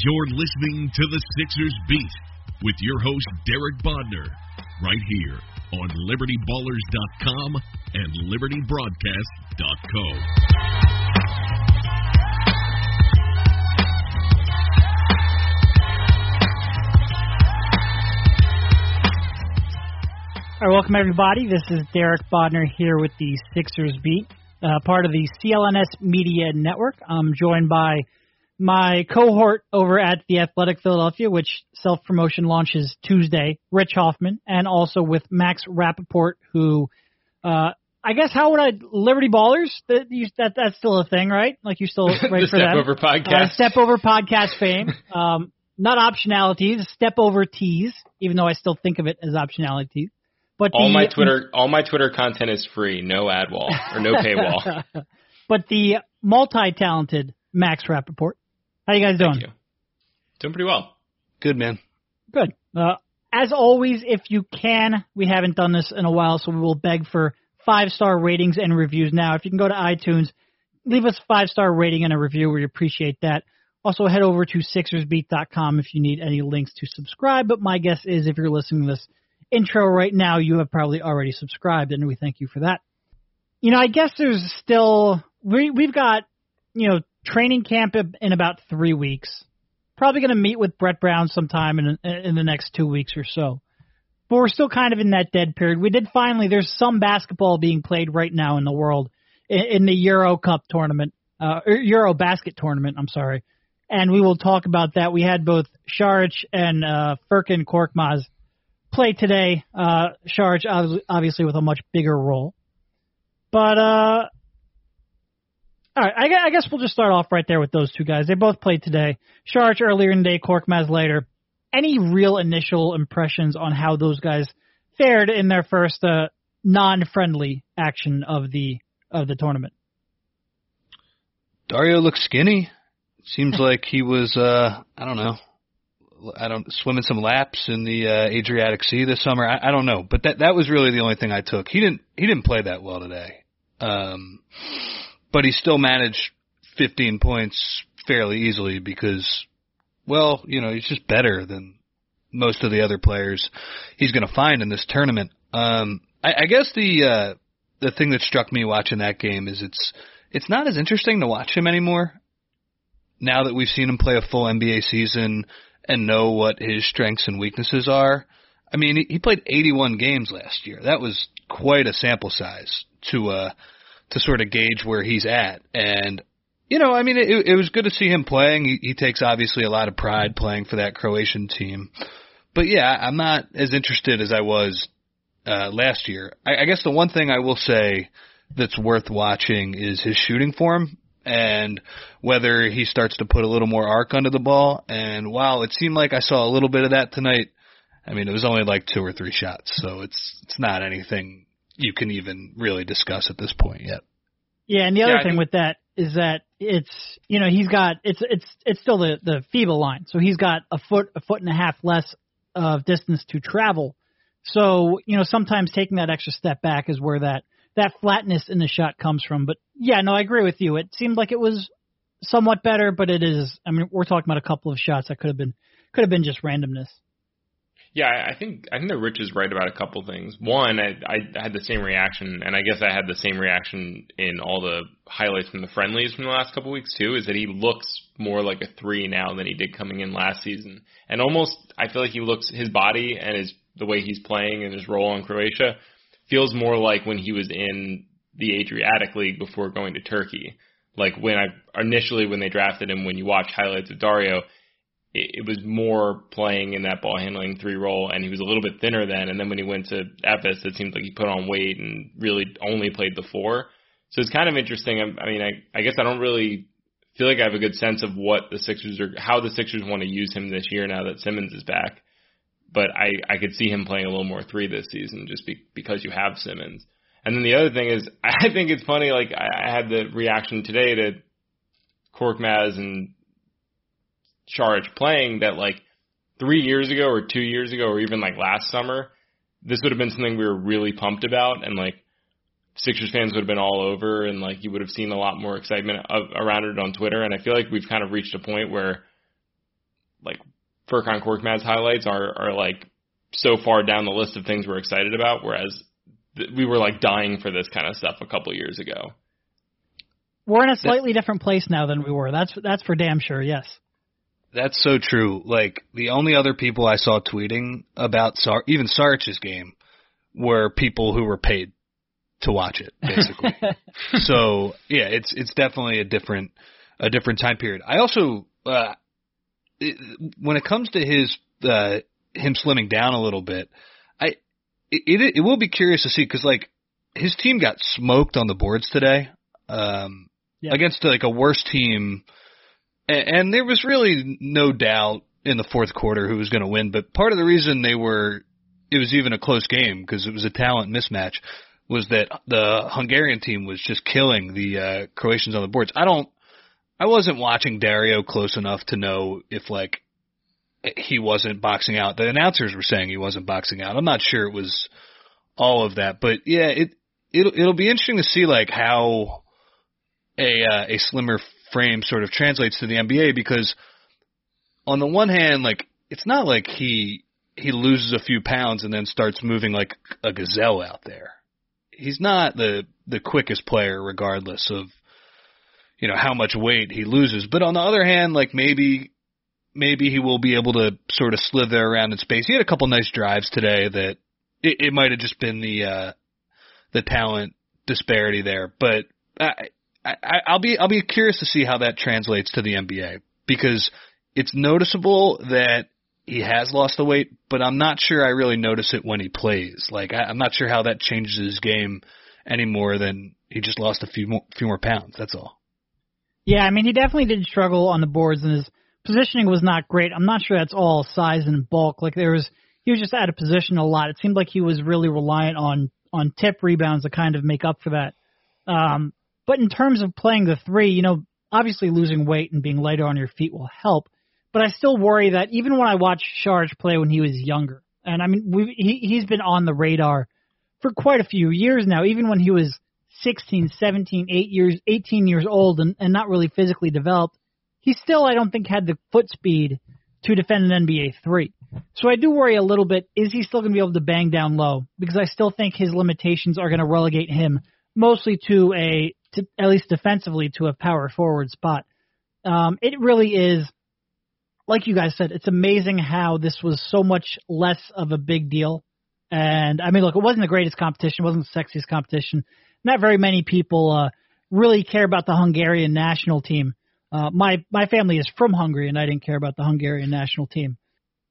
You're listening to the Sixers Beat with your host, Derek Bodner, right here on LibertyBallers.com and LibertyBroadcast.co. All right, welcome everybody. This is Derek Bodner here with the Sixers Beat, uh, part of the CLNS Media Network. I'm joined by my cohort over at the Athletic Philadelphia, which self promotion launches Tuesday, Rich Hoffman, and also with Max Rappaport, who, uh, I guess how would I Liberty Ballers? That you, that that's still a thing, right? Like you still the for Step them. Over podcast. Uh, step over podcast fame. Um, not optionalities, step over teas, even though I still think of it as optionalities. But all the, my Twitter, all my Twitter content is free, no ad wall or no paywall. but the multi-talented Max Rappaport. How you guys doing? Thank you. Doing pretty well. Good man. Good. Uh, as always, if you can, we haven't done this in a while, so we will beg for five star ratings and reviews now. If you can go to iTunes, leave us a five star rating and a review. We appreciate that. Also, head over to SixersBeat.com if you need any links to subscribe. But my guess is if you're listening to this intro right now, you have probably already subscribed, and we thank you for that. You know, I guess there's still we we've got you know training camp in about three weeks. Probably going to meet with Brett Brown sometime in in the next two weeks or so. But we're still kind of in that dead period. We did finally. There's some basketball being played right now in the world in, in the Euro Cup tournament, uh, Euro Basket tournament. I'm sorry, and we will talk about that. We had both Saric and uh, Furkan Korkmaz play today. Uh, Saric obviously with a much bigger role, but uh, all right, I, I guess we'll just start off right there with those two guys. They both played today. Saric earlier in the day, Korkmaz later. Any real initial impressions on how those guys fared in their first uh, non-friendly action of the of the tournament? Dario looks skinny. Seems like he was uh I don't know. I don't swimming some laps in the uh, Adriatic Sea this summer. I, I don't know, but that that was really the only thing I took. He didn't he didn't play that well today. Um but he still managed 15 points fairly easily because, well, you know, he's just better than most of the other players he's going to find in this tournament. Um, I, I guess the uh, the thing that struck me watching that game is it's it's not as interesting to watch him anymore. Now that we've seen him play a full NBA season and know what his strengths and weaknesses are. I mean, he, he played 81 games last year. That was quite a sample size to uh to sort of gauge where he's at. And you know, I mean, it, it was good to see him playing. He, he takes obviously a lot of pride playing for that Croatian team. But yeah, I'm not as interested as I was uh, last year. I, I guess the one thing I will say that's worth watching is his shooting form and whether he starts to put a little more arc under the ball. And while it seemed like I saw a little bit of that tonight, I mean, it was only like two or three shots, so it's it's not anything you can even really discuss at this point yet. Yeah, and the other Yeah, thing think- with that is that it's you know he's got it's it's it's still the the FIBA line, so he's got a foot a foot and a half less of distance to travel. So you know sometimes taking that extra step back is where that that flatness in the shot comes from. But yeah, no, I agree with you. It seemed like it was somewhat better, but it is. I mean, we're talking about a couple of shots that could have been could have been just randomness. Yeah, I think I think that Rich is right about a couple things. One, I, I had the same reaction, and I guess I had the same reaction in all the highlights from the friendlies from the last couple weeks too. Is that he looks more like a three now than he did coming in last season, and almost I feel like he looks his body and his the way he's playing and his role in Croatia feels more like when he was in the Adriatic League before going to Turkey. Like when I initially when they drafted him, when you watch highlights of Dario, it, it was more playing in that ball handling three role, and he was a little bit thinner then. And then when he went to Efes, it seems like he put on weight and really only played the four. So it's kind of interesting. I, I mean, I, I guess I don't really feel like I have a good sense of what the Sixers are, how the Sixers want to use him this year now that Simmons is back. But I, I could see him playing a little more three this season just be, because you have Simmons. And then the other thing is, I think it's funny. Like I, I had the reaction today to Korkmaz and Saric playing that like three years ago or two years ago or even like last summer, this would have been something we were really pumped about and like Sixers fans would have been all over and like you would have seen a lot more excitement of, around it on Twitter. And I feel like we've kind of reached a point where like Furkan Korkmaz highlights are are like so far down the list of things we're excited about, whereas th- we were like dying for this kind of stuff a couple years ago. We're in a slightly different place now than we were. That's that's for damn sure. Yes. That's so true. Like the only other people I saw tweeting about Sar- even Saric's game were people who were paid to watch it, basically. so yeah, it's it's definitely a different a different time period. I also uh, it, when it comes to his uh, him slimming down a little bit, I it it, it will be curious to see because like his team got smoked on the boards today um, Yeah. against like a worse team, and, there was really no doubt in the fourth quarter who was going to win. But part of the reason they were it was even a close game because it was a talent mismatch was that the Hungarian team was just killing the uh, Croatians on the boards. I don't I wasn't watching Dario close enough to know if like he wasn't boxing out. The announcers were saying he wasn't boxing out. I'm not sure it was all of that, but yeah, it it'll it'll be interesting to see like how a uh, a slimmer frame sort of translates to the NBA because on the one hand, like it's not like he he loses a few pounds and then starts moving like a gazelle out there. He's not the the quickest player regardless of you know how much weight he loses. But on the other hand, like maybe maybe he will be able to sort of slither around in space. He had a couple nice drives today that it, it might have just been the uh the talent disparity there, but I, I I'll be I'll be curious to see how that translates to the NBA because it's noticeable that he has lost the weight, but I'm not sure I really notice it when he plays. Like I, I'm not sure how that changes his game any more than he just lost a few more few more pounds. That's all. Yeah, I mean, he definitely did struggle on the boards, and his positioning was not great. I'm not sure that's all size and bulk. Like there was, he was just out of position a lot. It seemed like he was really reliant on on tip rebounds to kind of make up for that. Um, but in terms of playing the three, you know, obviously losing weight and being lighter on your feet will help. But I still worry that even when I watch Saric play when he was younger, and I mean, we, he he's been on the radar for quite a few years now. Even when he was 16, 17, 8 years, 18 years old and, and not really physically developed, he still, I don't think, had the foot speed to defend an NBA three. So I do worry a little bit. Is he still going to be able to bang down low? Because I still think his limitations are going to relegate him mostly to a, to, at least defensively, to a power forward spot. Um, it really is, like you guys said, it's amazing how this was so much less of a big deal. And I mean, look, it wasn't the greatest competition, it wasn't the sexiest competition. Not very many people uh, really care about the Hungarian national team. Uh, my my family is from Hungary, and I didn't care about the Hungarian national team.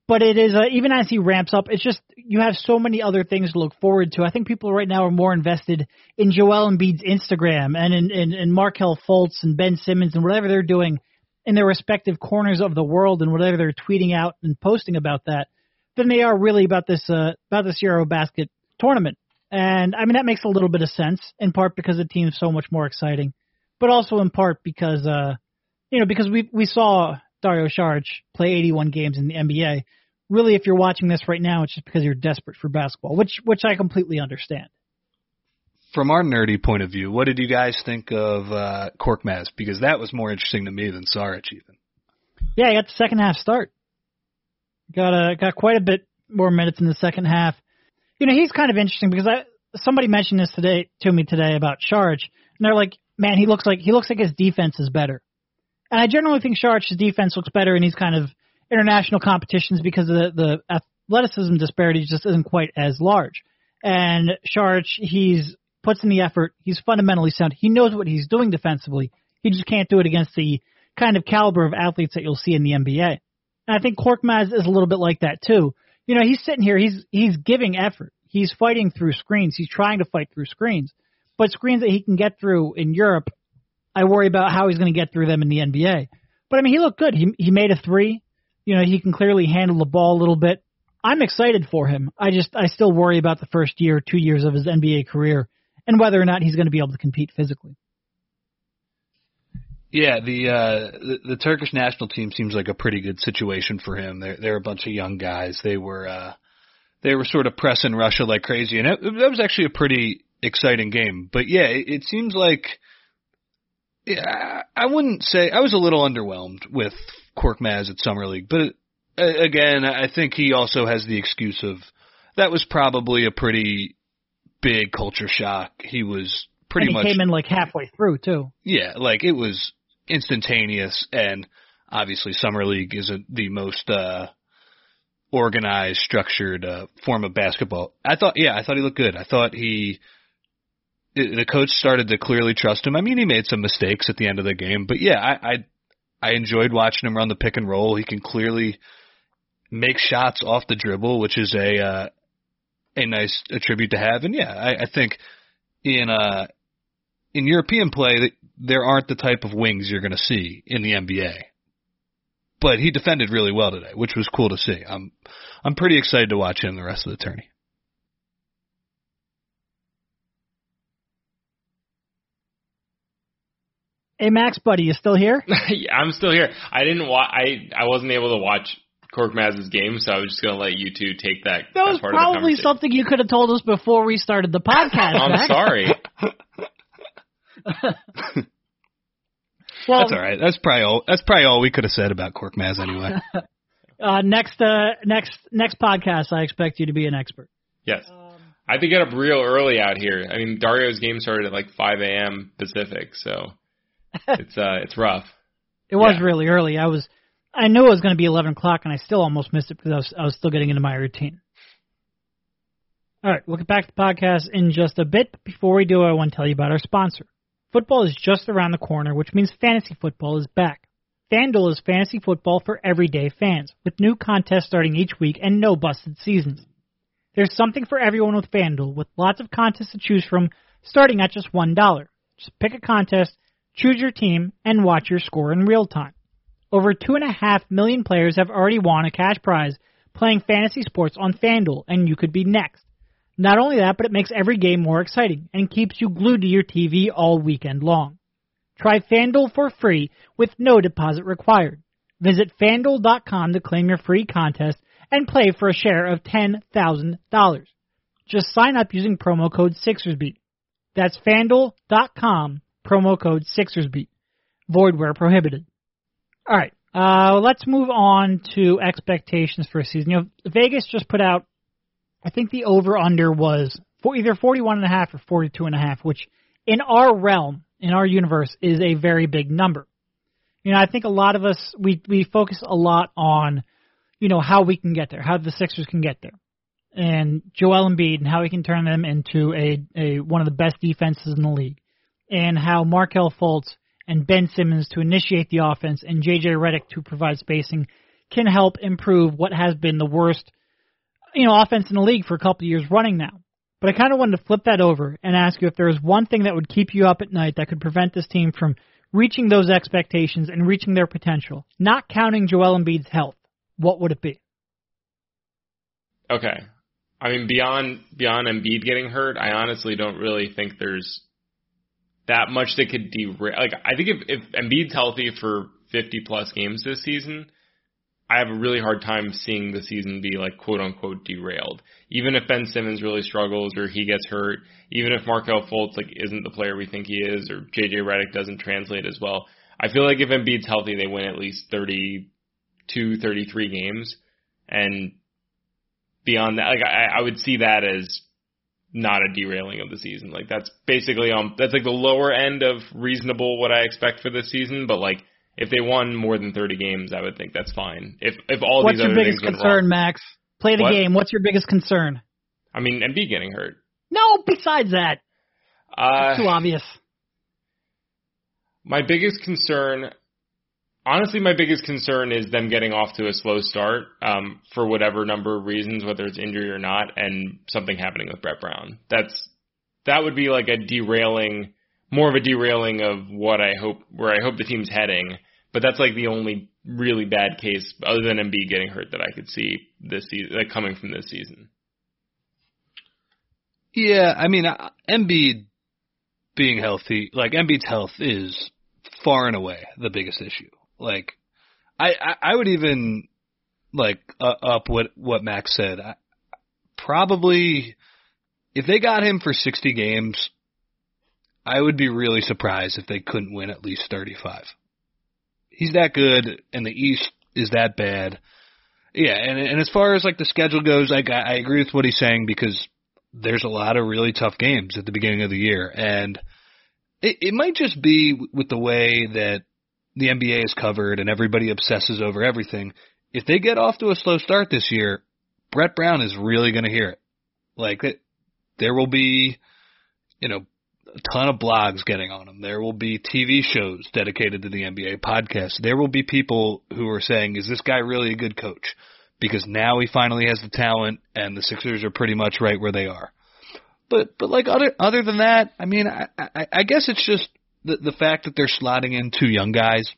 But it is uh, even as he ramps up, it's just you have so many other things to look forward to. I think people right now are more invested in Joel Embiid's Instagram and in in, in Markelle Fultz and Ben Simmons and whatever they're doing in their respective corners of the world and whatever they're tweeting out and posting about that than they are really about this uh, about this EuroBasket tournament. And I mean that makes a little bit of sense in part because the team's so much more exciting, but also in part because uh, you know because we we saw Dario Saric play 81 games in the NBA. Really, if you're watching this right now, it's just because you're desperate for basketball, which which I completely understand. From our nerdy point of view, what did you guys think of uh, Korkmaz? Because that was more interesting to me than Saric even. Yeah, he got the second half start. Got a got quite a bit more minutes in the second half. You know, he's kind of interesting because I somebody mentioned this today to me today about Saric, and they're like, "Man, he looks like he looks like his defense is better." And I generally think Saric's defense looks better in these kind of international competitions because the the athleticism disparity just isn't quite as large. And Saric, he's puts in the effort. He's fundamentally sound. He knows what he's doing defensively. He just can't do it against the kind of caliber of athletes that you'll see in the NBA. And I think Korkmaz is a little bit like that too. You know, he's sitting here, he's he's giving effort. He's fighting through screens. He's trying to fight through screens. But screens that he can get through in Europe, I worry about how he's going to get through them in the NBA. But I mean, he looked good. He he made a three. You know, he can clearly handle the ball a little bit. I'm excited for him. I just I still worry about the first year, two years of his NBA career, and whether or not he's going to be able to compete physically. Yeah, the, uh, the the Turkish national team seems like a pretty good situation for him. They're they're a bunch of young guys. They were uh, they were sort of pressing Russia like crazy, and it, that was actually a pretty exciting game. But yeah, it, it seems like yeah, I wouldn't say I was a little underwhelmed with Korkmaz at summer league, but uh, again, I think he also has the excuse of that was probably a pretty big culture shock. He was pretty and he much came in like halfway through too. yeah, like it was instantaneous, and obviously summer league isn't the most uh organized, structured uh, form of basketball. I thought, yeah, I thought he looked good. I thought he the coach started to clearly trust him. I mean, he made some mistakes at the end of the game, but yeah, I I, I enjoyed watching him run the pick and roll. He can clearly make shots off the dribble, which is a uh, a nice attribute to have. And yeah, I, I think in uh in European play, there aren't the type of wings you're going to see in the NBA. But he defended really well today, which was cool to see. I'm I'm pretty excited to watch him the rest of the tourney. Hey Max, buddy, you still here? yeah, I'm still here. I didn't wa- I I wasn't able to watch Korkmaz's game, so I was just gonna let you two take that. That was part probably of the something you could have told us before we started the podcast. I'm sorry. well, That's all right. That's probably all. That's probably all we could have said about Korkmaz anyway. uh, next, uh, next, next podcast, I expect you to be an expert. Yes. Um, I had to get up real early out here. I mean, Dario's game started at like 5 a.m. Pacific, so it's uh it's rough. It was Yeah. really early. I was, I knew it was going to be 11 o'clock, and I still almost missed it because I was, I was still getting into my routine. All right, we'll get back to the podcast in just a bit. But before we do, I want to tell you about our sponsor. Football is just around the corner, which means fantasy football is back. FanDuel is fantasy football for everyday fans, with new contests starting each week and no busted seasons. There's something for everyone with FanDuel, with lots of contests to choose from, starting at just $1. Just pick a contest, choose your team, and watch your score in real time. Over 2.5 million players have already won a cash prize playing fantasy sports on FanDuel, and you could be next. Not only that, but it makes every game more exciting and keeps you glued to your TV all weekend long. Try FanDuel for free with no deposit required. Visit FanDuel.com to claim your free contest and play for a share of $10,000. Just sign up using promo code SixersBeat. That's FanDuel.com, promo code SixersBeat. Void where prohibited. All right, uh, let's move on to expectations for a season. You know, Vegas just put out, I think the over/under was for either 41 and a half or 42 and a half, which in our realm, in our universe, is a very big number. You know, I think a lot of us we we focus a lot on, you know, how we can get there, how the Sixers can get there, and Joel Embiid and how he can turn them into a a one of the best defenses in the league, and how Markelle Fultz and Ben Simmons to initiate the offense and JJ Redick to provide spacing can help improve what has been the worst, you know, offense in the league for a couple of years running now. But I kind of wanted to flip that over and ask you if there is one thing that would keep you up at night that could prevent this team from reaching those expectations and reaching their potential, not counting Joel Embiid's health. What would it be? Okay. I mean, beyond beyond Embiid getting hurt, I honestly don't really think there's that much that could derail. Like, I think if if Embiid's healthy for 50 plus games this season, I have a really hard time seeing the season be like quote unquote derailed. Even if Ben Simmons really struggles or he gets hurt, even if Markelle Fultz like isn't the player we think he is or JJ Redick doesn't translate as well, I feel like if Embiid's healthy, they win at least 32, 33 games. And beyond that, like I, I would see that as not a derailing of the season. Like that's basically um that's like the lower end of reasonable what I expect for this season. But like if they won more than 30 games, I would think that's fine. If if all What's these your other biggest things went concern, wrong, Max? Play the What? game. What's your biggest concern? I mean Embiid getting hurt. No, besides that, Uh, too obvious. My biggest concern, honestly, my biggest concern is them getting off to a slow start um, for whatever number of reasons, whether it's injury or not, and something happening with Brett Brown. That's that would be like a derailing, more of a derailing of what I hope, where I hope the team's heading. But that's like the only really bad case, other than Embiid getting hurt, that I could see this season, like coming from this season. Yeah, I mean, uh, Embiid being healthy, like Embiid's health is far and away the biggest issue. Like, I I, I would even like uh, up what what Max said. I, probably if they got him for 60 games, I would be really surprised if they couldn't win at least 35. he's that good, and the East is that bad. Yeah, and and as far as like the schedule goes, like I, I agree with what he's saying because there's a lot of really tough games at the beginning of the year, and it, it might just be with the way that the NBA is covered and everybody obsesses over everything. If they get off to a slow start this year, Brett Brown is really going to hear it. Like it, there will be, you know, a ton of blogs getting on him. There will be TV shows dedicated to the NBA podcasts. There will be people who are saying, "Is this guy really a good coach?" Because now he finally has the talent, and the Sixers are pretty much right where they are. But but like other other than that, I mean, I I, I guess it's just the the fact that they're slotting in two young guys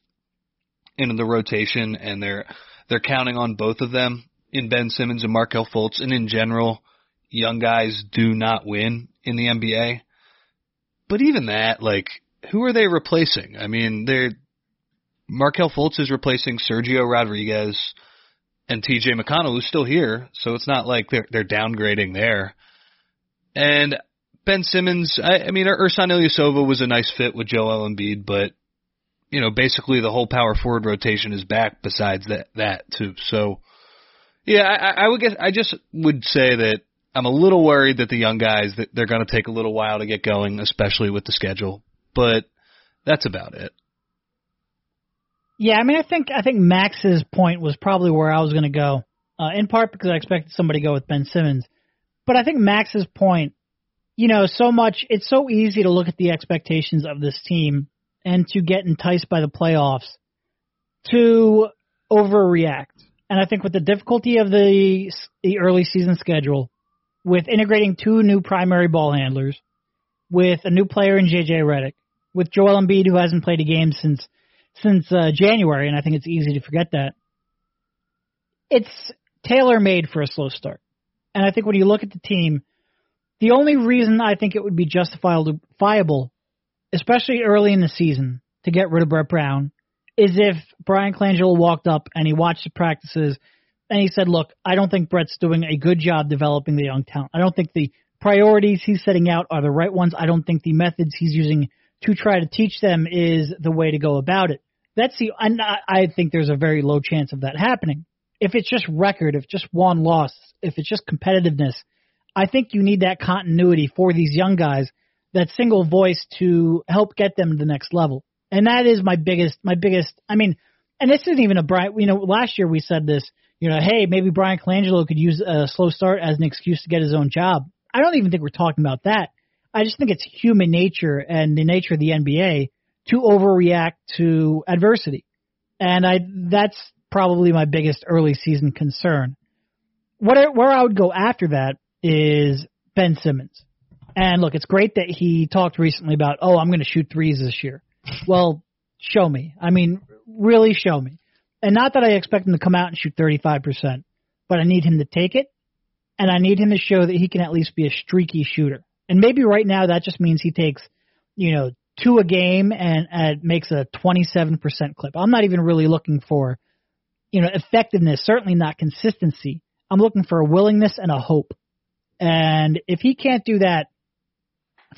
into the rotation, and they're they're counting on both of them in Ben Simmons and Markelle Fultz, and in general, young guys do not win in the NBA. But even that, like, who are they replacing? I mean, they're Markelle Fultz is replacing Sergio Rodriguez and TJ McConnell, who's still here, so it's not like they're they're downgrading there. And Ben Simmons, I, I mean, Ersan Ilyasova was a nice fit with Joel Embiid, but you know, basically the whole power forward rotation is back. Besides that, that too. So, yeah, I, I would guess I just would say that I'm a little worried that the young guys that they're going to take a little while to get going, especially with the schedule. But that's about it. Yeah, I mean, I think I think Max's point was probably where I was going to go, uh, in part because I expected somebody to go with Ben Simmons, but I think Max's point, you know, so much it's so easy to look at the expectations of this team and to get enticed by the playoffs to overreact. And I think with the difficulty of the the early season schedule, with integrating two new primary ball handlers, with a new player in JJ Redick, with Joel Embiid who hasn't played a game since since uh, January, and I think it's easy to forget that. It's tailor made for a slow start. And I think when you look at the team, the only reason I think it would be justifiable, especially early in the season, to get rid of Brett Brown is if Bryan Colangelo walked up and he watched the practices and he said, Look, I don't think Brett's doing a good job developing the young talent. I don't think the priorities he's setting out are the right ones. I don't think the methods he's using to try to teach them is the way to go about it. That's the, and I think there's a very low chance of that happening. If it's just record, if just one loss, if it's just competitiveness, I think you need that continuity for these young guys, that single voice to help get them to the next level. And that is my biggest, my biggest, I mean, and this isn't even a Bryan, you know, last year we said this, you know, hey, maybe Bryan Colangelo could use a slow start as an excuse to get his own job. I don't even think we're talking about that. I just think it's human nature and the nature of the NBA to overreact to adversity. And I, that's probably my biggest early season concern. What I, where I would go after that is Ben Simmons. And look, it's great that he talked recently about, oh, I'm going to shoot threes this year. Well, show me. I mean, really show me. And not that I expect him to come out and shoot 35%, but I need him to take it, and I need him to show that he can at least be a streaky shooter. And maybe right now that just means he takes, you know, two a game and, and makes a 27% clip. I'm not even really looking for, you know, effectiveness, certainly not consistency. I'm looking for a willingness and a hope. And if he can't do that,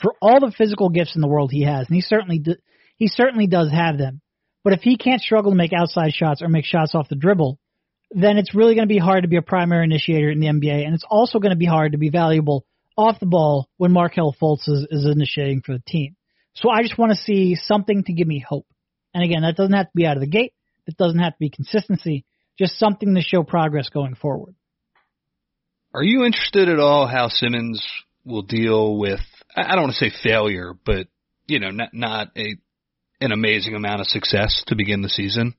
for all the physical gifts in the world he has, and he certainly do, he certainly does have them. But if he can't struggle to make outside shots or make shots off the dribble, then it's really going to be hard to be a primary initiator in the NBA, and it's also going to be hard to be valuable off the ball when Markelle Fultz is, is initiating for the team. So I just want to see something to give me hope. And again, that doesn't have to be out of the gate. It doesn't have to be consistency. Just something to show progress going forward. Are you interested at all how Simmons will deal with? I don't want to say failure, but you know, not not a an amazing amount of success to begin the season.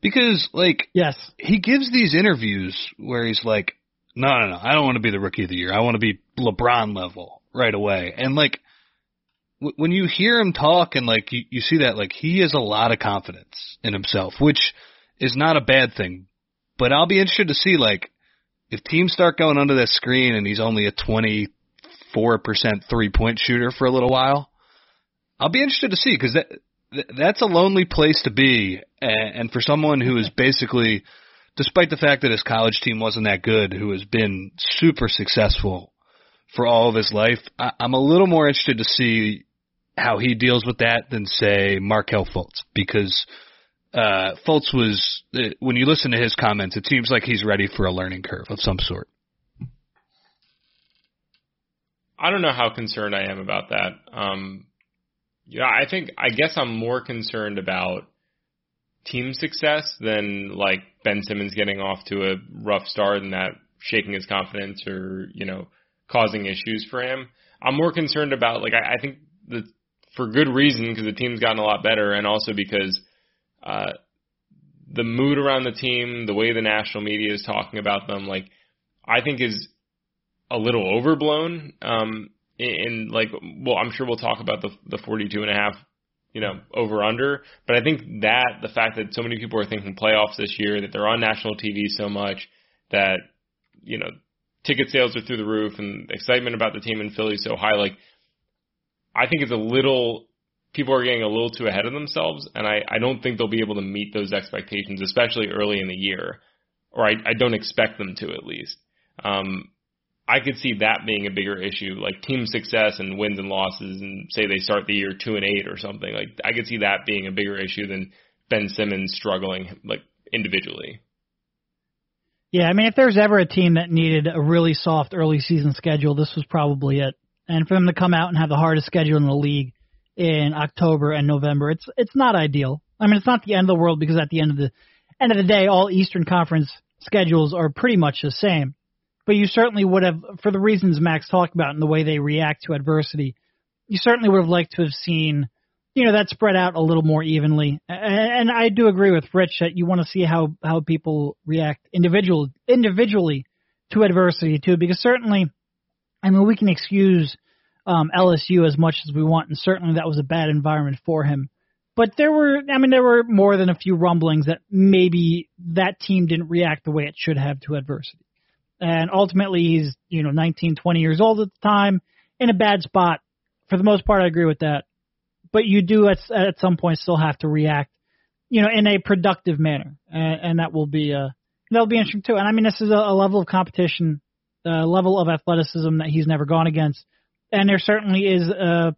Because, like, yes, he gives these interviews where he's like, no, no, no, I don't want to be the rookie of the year. I want to be LeBron level right away. And, like, w- when you hear him talk and, like, you, you see that, like, he has a lot of confidence in himself, which is not a bad thing. But I'll be interested to see, like, if teams start going under that screen and he's only a 24% three point shooter for a little while, I'll be interested to see because that that's a lonely place to be, and for someone who is basically, despite the fact that his college team wasn't that good, who has been super successful for all of his life, I'm a little more interested to see how he deals with that than say Markelle Fultz, because uh, Fultz was uh, when you listen to his comments, it seems like he's ready for a learning curve of some sort. I don't know how concerned I am about that. Um, yeah, I think I guess I'm more concerned about team success than like Ben Simmons getting off to a rough start and that shaking his confidence or you know causing issues for him. I'm more concerned about like I, I think the for good reason because the team's gotten a lot better and also because uh, the mood around the team, the way the national media is talking about them, like I think is a little overblown. Um, in like, well, I'm sure we'll talk about the the 42 and a half, you know, over under. But I think that the fact that so many people are thinking playoffs this year, that they're on national TV so much, that you know, ticket sales are through the roof, and excitement about the team in Philly so high, like. I think it's a little people are getting a little too ahead of themselves, and I, I don't think they'll be able to meet those expectations, especially early in the year, or I, I don't expect them to at least. Um, I could see that being a bigger issue, like team success and wins and losses, and say they start the year two and eight or something. Like I could see that being a bigger issue than Ben Simmons struggling like individually. Yeah, I mean, if there's ever a team that needed a really soft early season schedule, this was probably it. And for them to come out and have the hardest schedule in the league in October and November, it's it's not ideal. I mean, it's not the end of the world because at the end of the end of the day, all Eastern Conference schedules are pretty much the same. But you certainly would have, for the reasons Max talked about and the way they react to adversity, you certainly would have liked to have seen, you know, that spread out a little more evenly. And I do agree with Rich that you want to see how how people react individual individually to adversity too, because certainly, I mean, we can excuse um, LSU as much as we want, and certainly that was a bad environment for him. But there were, I mean, there were more than a few rumblings that maybe that team didn't react the way it should have to adversity. And ultimately, he's, you know, 19, 20 years old at the time, in a bad spot. For the most part, I agree with that. But you do at, at some point still have to react, you know, in a productive manner. And, and that will be, uh, that'll be interesting too. And I mean, this is a, a level of competition, a level of athleticism that he's never gone against. And there certainly is a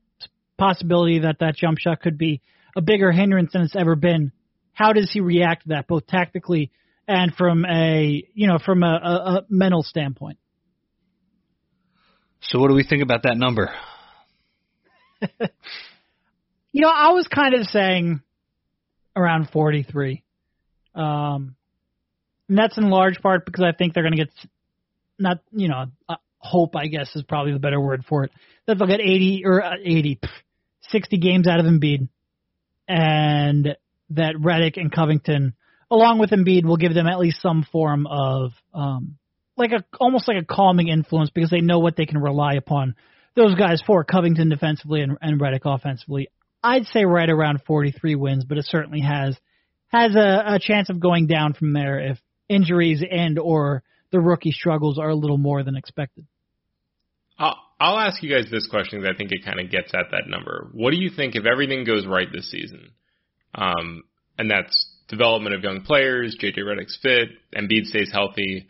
possibility that that jump shot could be a bigger hindrance than it's ever been. How does he react to that, both tactically and from a you know from a, a, a mental standpoint. So what do we think about that number? you know, I was kind of saying around 43. Um, and that's in large part because I think they're going to get not, you know, hope, I guess is probably the better word for it. That they'll get 80 or uh, 80, 60 games out of Embiid and that Redick and Covington along with Embiid, will give them at least some form of um, like a almost like a calming influence because they know what they can rely upon those guys for Covington defensively and, and Redick offensively. I'd say right around 43 wins, but it certainly has has a, a chance of going down from there if injuries and or the rookie struggles are a little more than expected. I'll, I'll ask you guys this question because I think it kind of gets at that number. What do you think if everything goes right this season, um, and that's development of young players, JJ Redick's fit, Embiid stays healthy,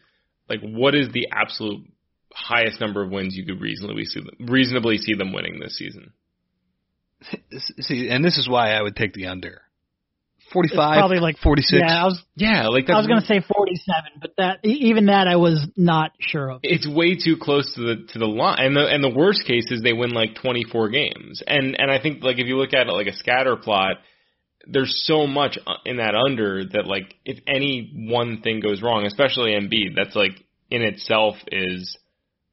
like what is the absolute highest number of wins you could reasonably see them, reasonably see them winning this season? See, and this is why I would take the under. 45, probably like 46. Yeah, I was, yeah, like I was going to say 47, but that even that I was not sure of. It's way too close to the to the line, and the and the worst case is they win like 24 games, and and I think like if you look at it like a scatter plot, there's so much uh, in that under that like if any one thing goes wrong, especially Embiid, that's like in itself is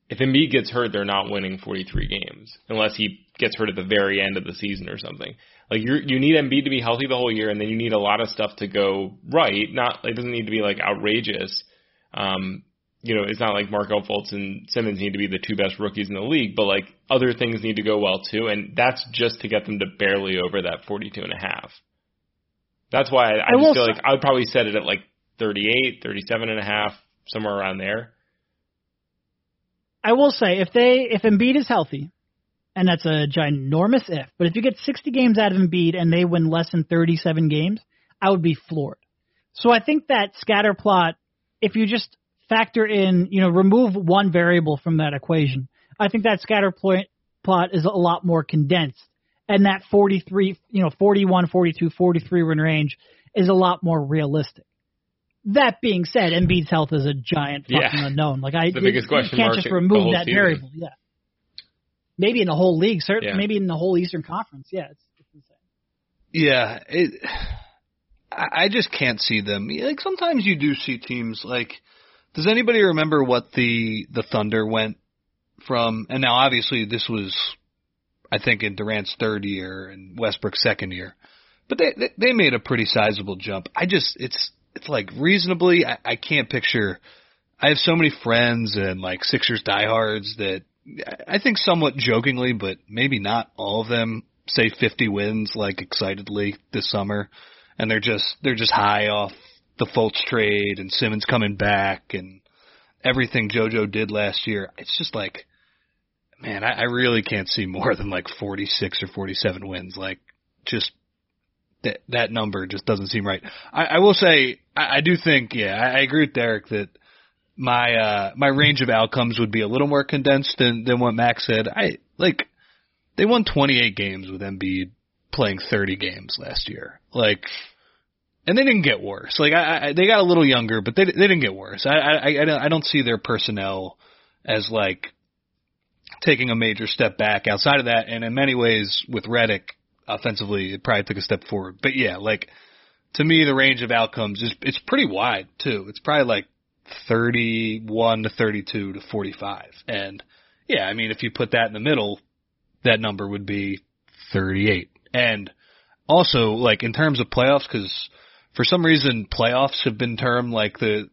if Embiid gets hurt, they're not winning 43 games unless he gets hurt at the very end of the season or something. Like you you need Embiid to be healthy the whole year, and then you need a lot of stuff to go right. Not it doesn't need to be like outrageous. Um, you know, it's not like Markelle Fultz and Simmons need to be the two best rookies in the league, but like other things need to go well too, and that's just to get them to barely over that 42 and a half. That's why I, I, I just feel like I would probably set it at like 38, 37 and a half, somewhere around there. I will say if they if Embiid is healthy, and that's a ginormous if, but if you get 60 games out of Embiid and they win less than 37 games, I would be floored. So I think that scatter plot, if you just factor in, you know, remove one variable from that equation, I think that scatter point plot is a lot more condensed and that 43, you know, 41, 42, 43 win range is a lot more realistic. That being said, Embiid's health is a giant fucking Yeah. unknown. Like I, The biggest you question can't mark just remove that season. variable. Yeah, maybe in the whole league, certainly, Yeah. maybe in the whole Eastern Conference. Yeah, it's, it's insane. Yeah, it. I just can't see them. Like sometimes you do see teams like. Does anybody remember what the the Thunder went from? And now obviously this was, I think, in Durant's third year and Westbrook's second year, but they they, they made a pretty sizable jump. I just it's it's like reasonably. I, I can't picture. I have so many friends and like Sixers diehards that I think somewhat jokingly, but maybe not all of them say 50 wins like excitedly this summer, and they're just they're just high off the Fultz trade and Simmons coming back and everything JoJo did last year. It's just like, man, I, I really can't see more than like 46 or 47 wins. Like, just that that number just doesn't seem right. I, I will say, I, I do think, yeah, I, I agree with Derek that my uh my range of outcomes would be a little more condensed than than what Max said. I like they won 28 games with Embiid playing 30 games last year. Like and they didn't get worse. Like I, I they got a little younger, but they they didn't get worse. I I I don't, I don't see their personnel as like taking a major step back outside of that. And in many ways, with Redick offensively, it probably took a step forward. But yeah, like to me, the range of outcomes is it's pretty wide too. It's probably like 31 to 32 to 45. And yeah, I mean, if you put that in the middle, that number would be 38. And also, like in terms of playoffs, because for some reason playoffs have been termed like the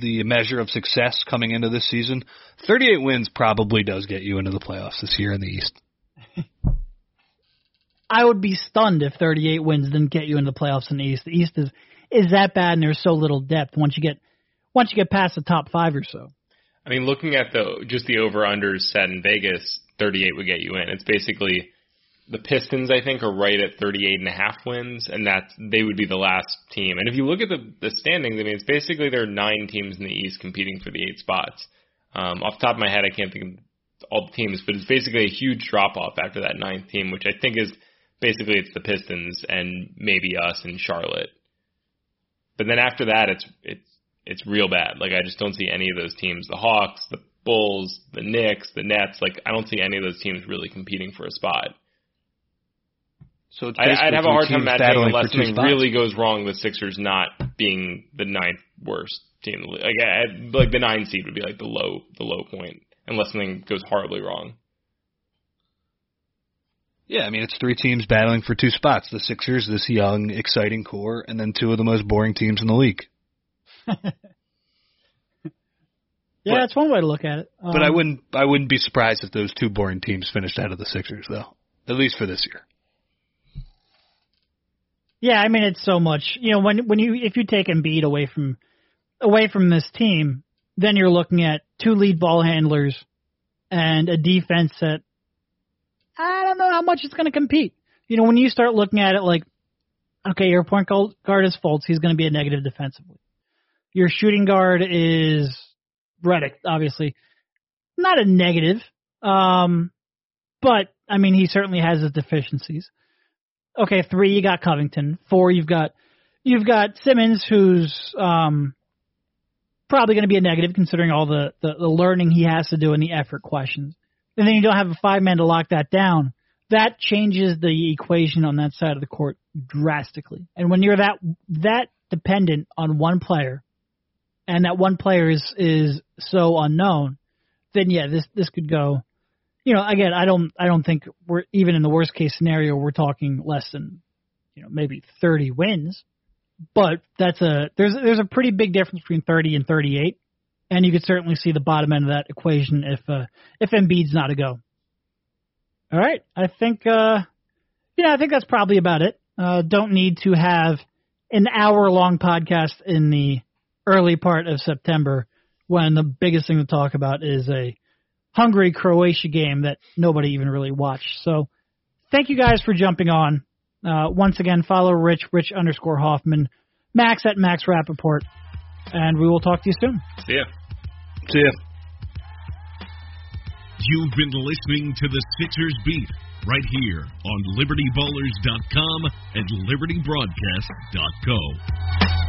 the measure of success coming into this season. 38 wins probably does get you into the playoffs this year in the East. I would be stunned if 38 wins didn't get you into the playoffs in the East. The East is is that bad, and there's so little depth once you get once you get past the top five or so. I mean, looking at the just the over unders set in Vegas, 38 would get you in. It's basically the Pistons. I think are right at 38 and a half wins, and that's they would be the last team. And if you look at the the standings, I mean, it's basically there are nine teams in the East competing for the eight spots. Um, off the top of my head, I can't think of all the teams, but it's basically a huge drop off after that ninth team, which I think is basically it's the Pistons and maybe us and Charlotte. But then after that, it's it's it's real bad. Like I just don't see any of those teams. The Hawks, the Bulls, the Knicks, the Nets. Like I don't see any of those teams really competing for a spot. So it's I, I'd have a hard time imagining unless something spots. really goes wrong with Sixers not being the ninth worst team. in the league. Like I, like the nine seed would be like the low the low point unless something goes horribly wrong. Yeah, I mean it's three teams battling for two spots: the Sixers, this young, exciting core, and then two of the most boring teams in the league. Yeah, But- that's one way to look at it. But I Um, wouldn't, I wouldn't be surprised if those two boring teams finished out of the Sixers, though. At least for this year. Yeah, I mean it's so much. You know, when when you if you take Embiid away from away from this team, then you're looking at two lead ball handlers and a defense that I don't know how much it's going to compete. You know, when you start looking at it like, okay, your point guard is Fultz, he's going to be a negative defensively. Your shooting guard is Redick, obviously, not a negative, um, but I mean he certainly has his deficiencies okay, three you got Covington. Four you've got you've got Simmons, who's um, probably going to be a negative considering all the, the the learning he has to do and the effort questions. And then you don't have a five man to lock that down. That changes the equation on that side of the court drastically. And when you're that that dependent on one player, and that one player is is so unknown, then yeah, this this could go you know, again, I don't, I don't think we're even in the worst case scenario, we're talking less than, you know, maybe 30 wins. But that's a there's there's a pretty big difference between 30 and 38, and you could certainly see the bottom end of that equation if uh, if Embiid's not a go. All right, I think, uh, know, I think that's probably about it. Uh, don't need to have an hour long podcast in the early part of September when the biggest thing to talk about is a Hungary Croatia game that nobody even really watched. So thank you guys for jumping on. Uh, once again, follow Rich, Rich underscore Hoffman, Max at Max Rappaport, and we will talk to you soon. See ya. See ya. You've been listening to the Sixers Beat right here on LibertyBallers.com and LibertyBroadcast.co.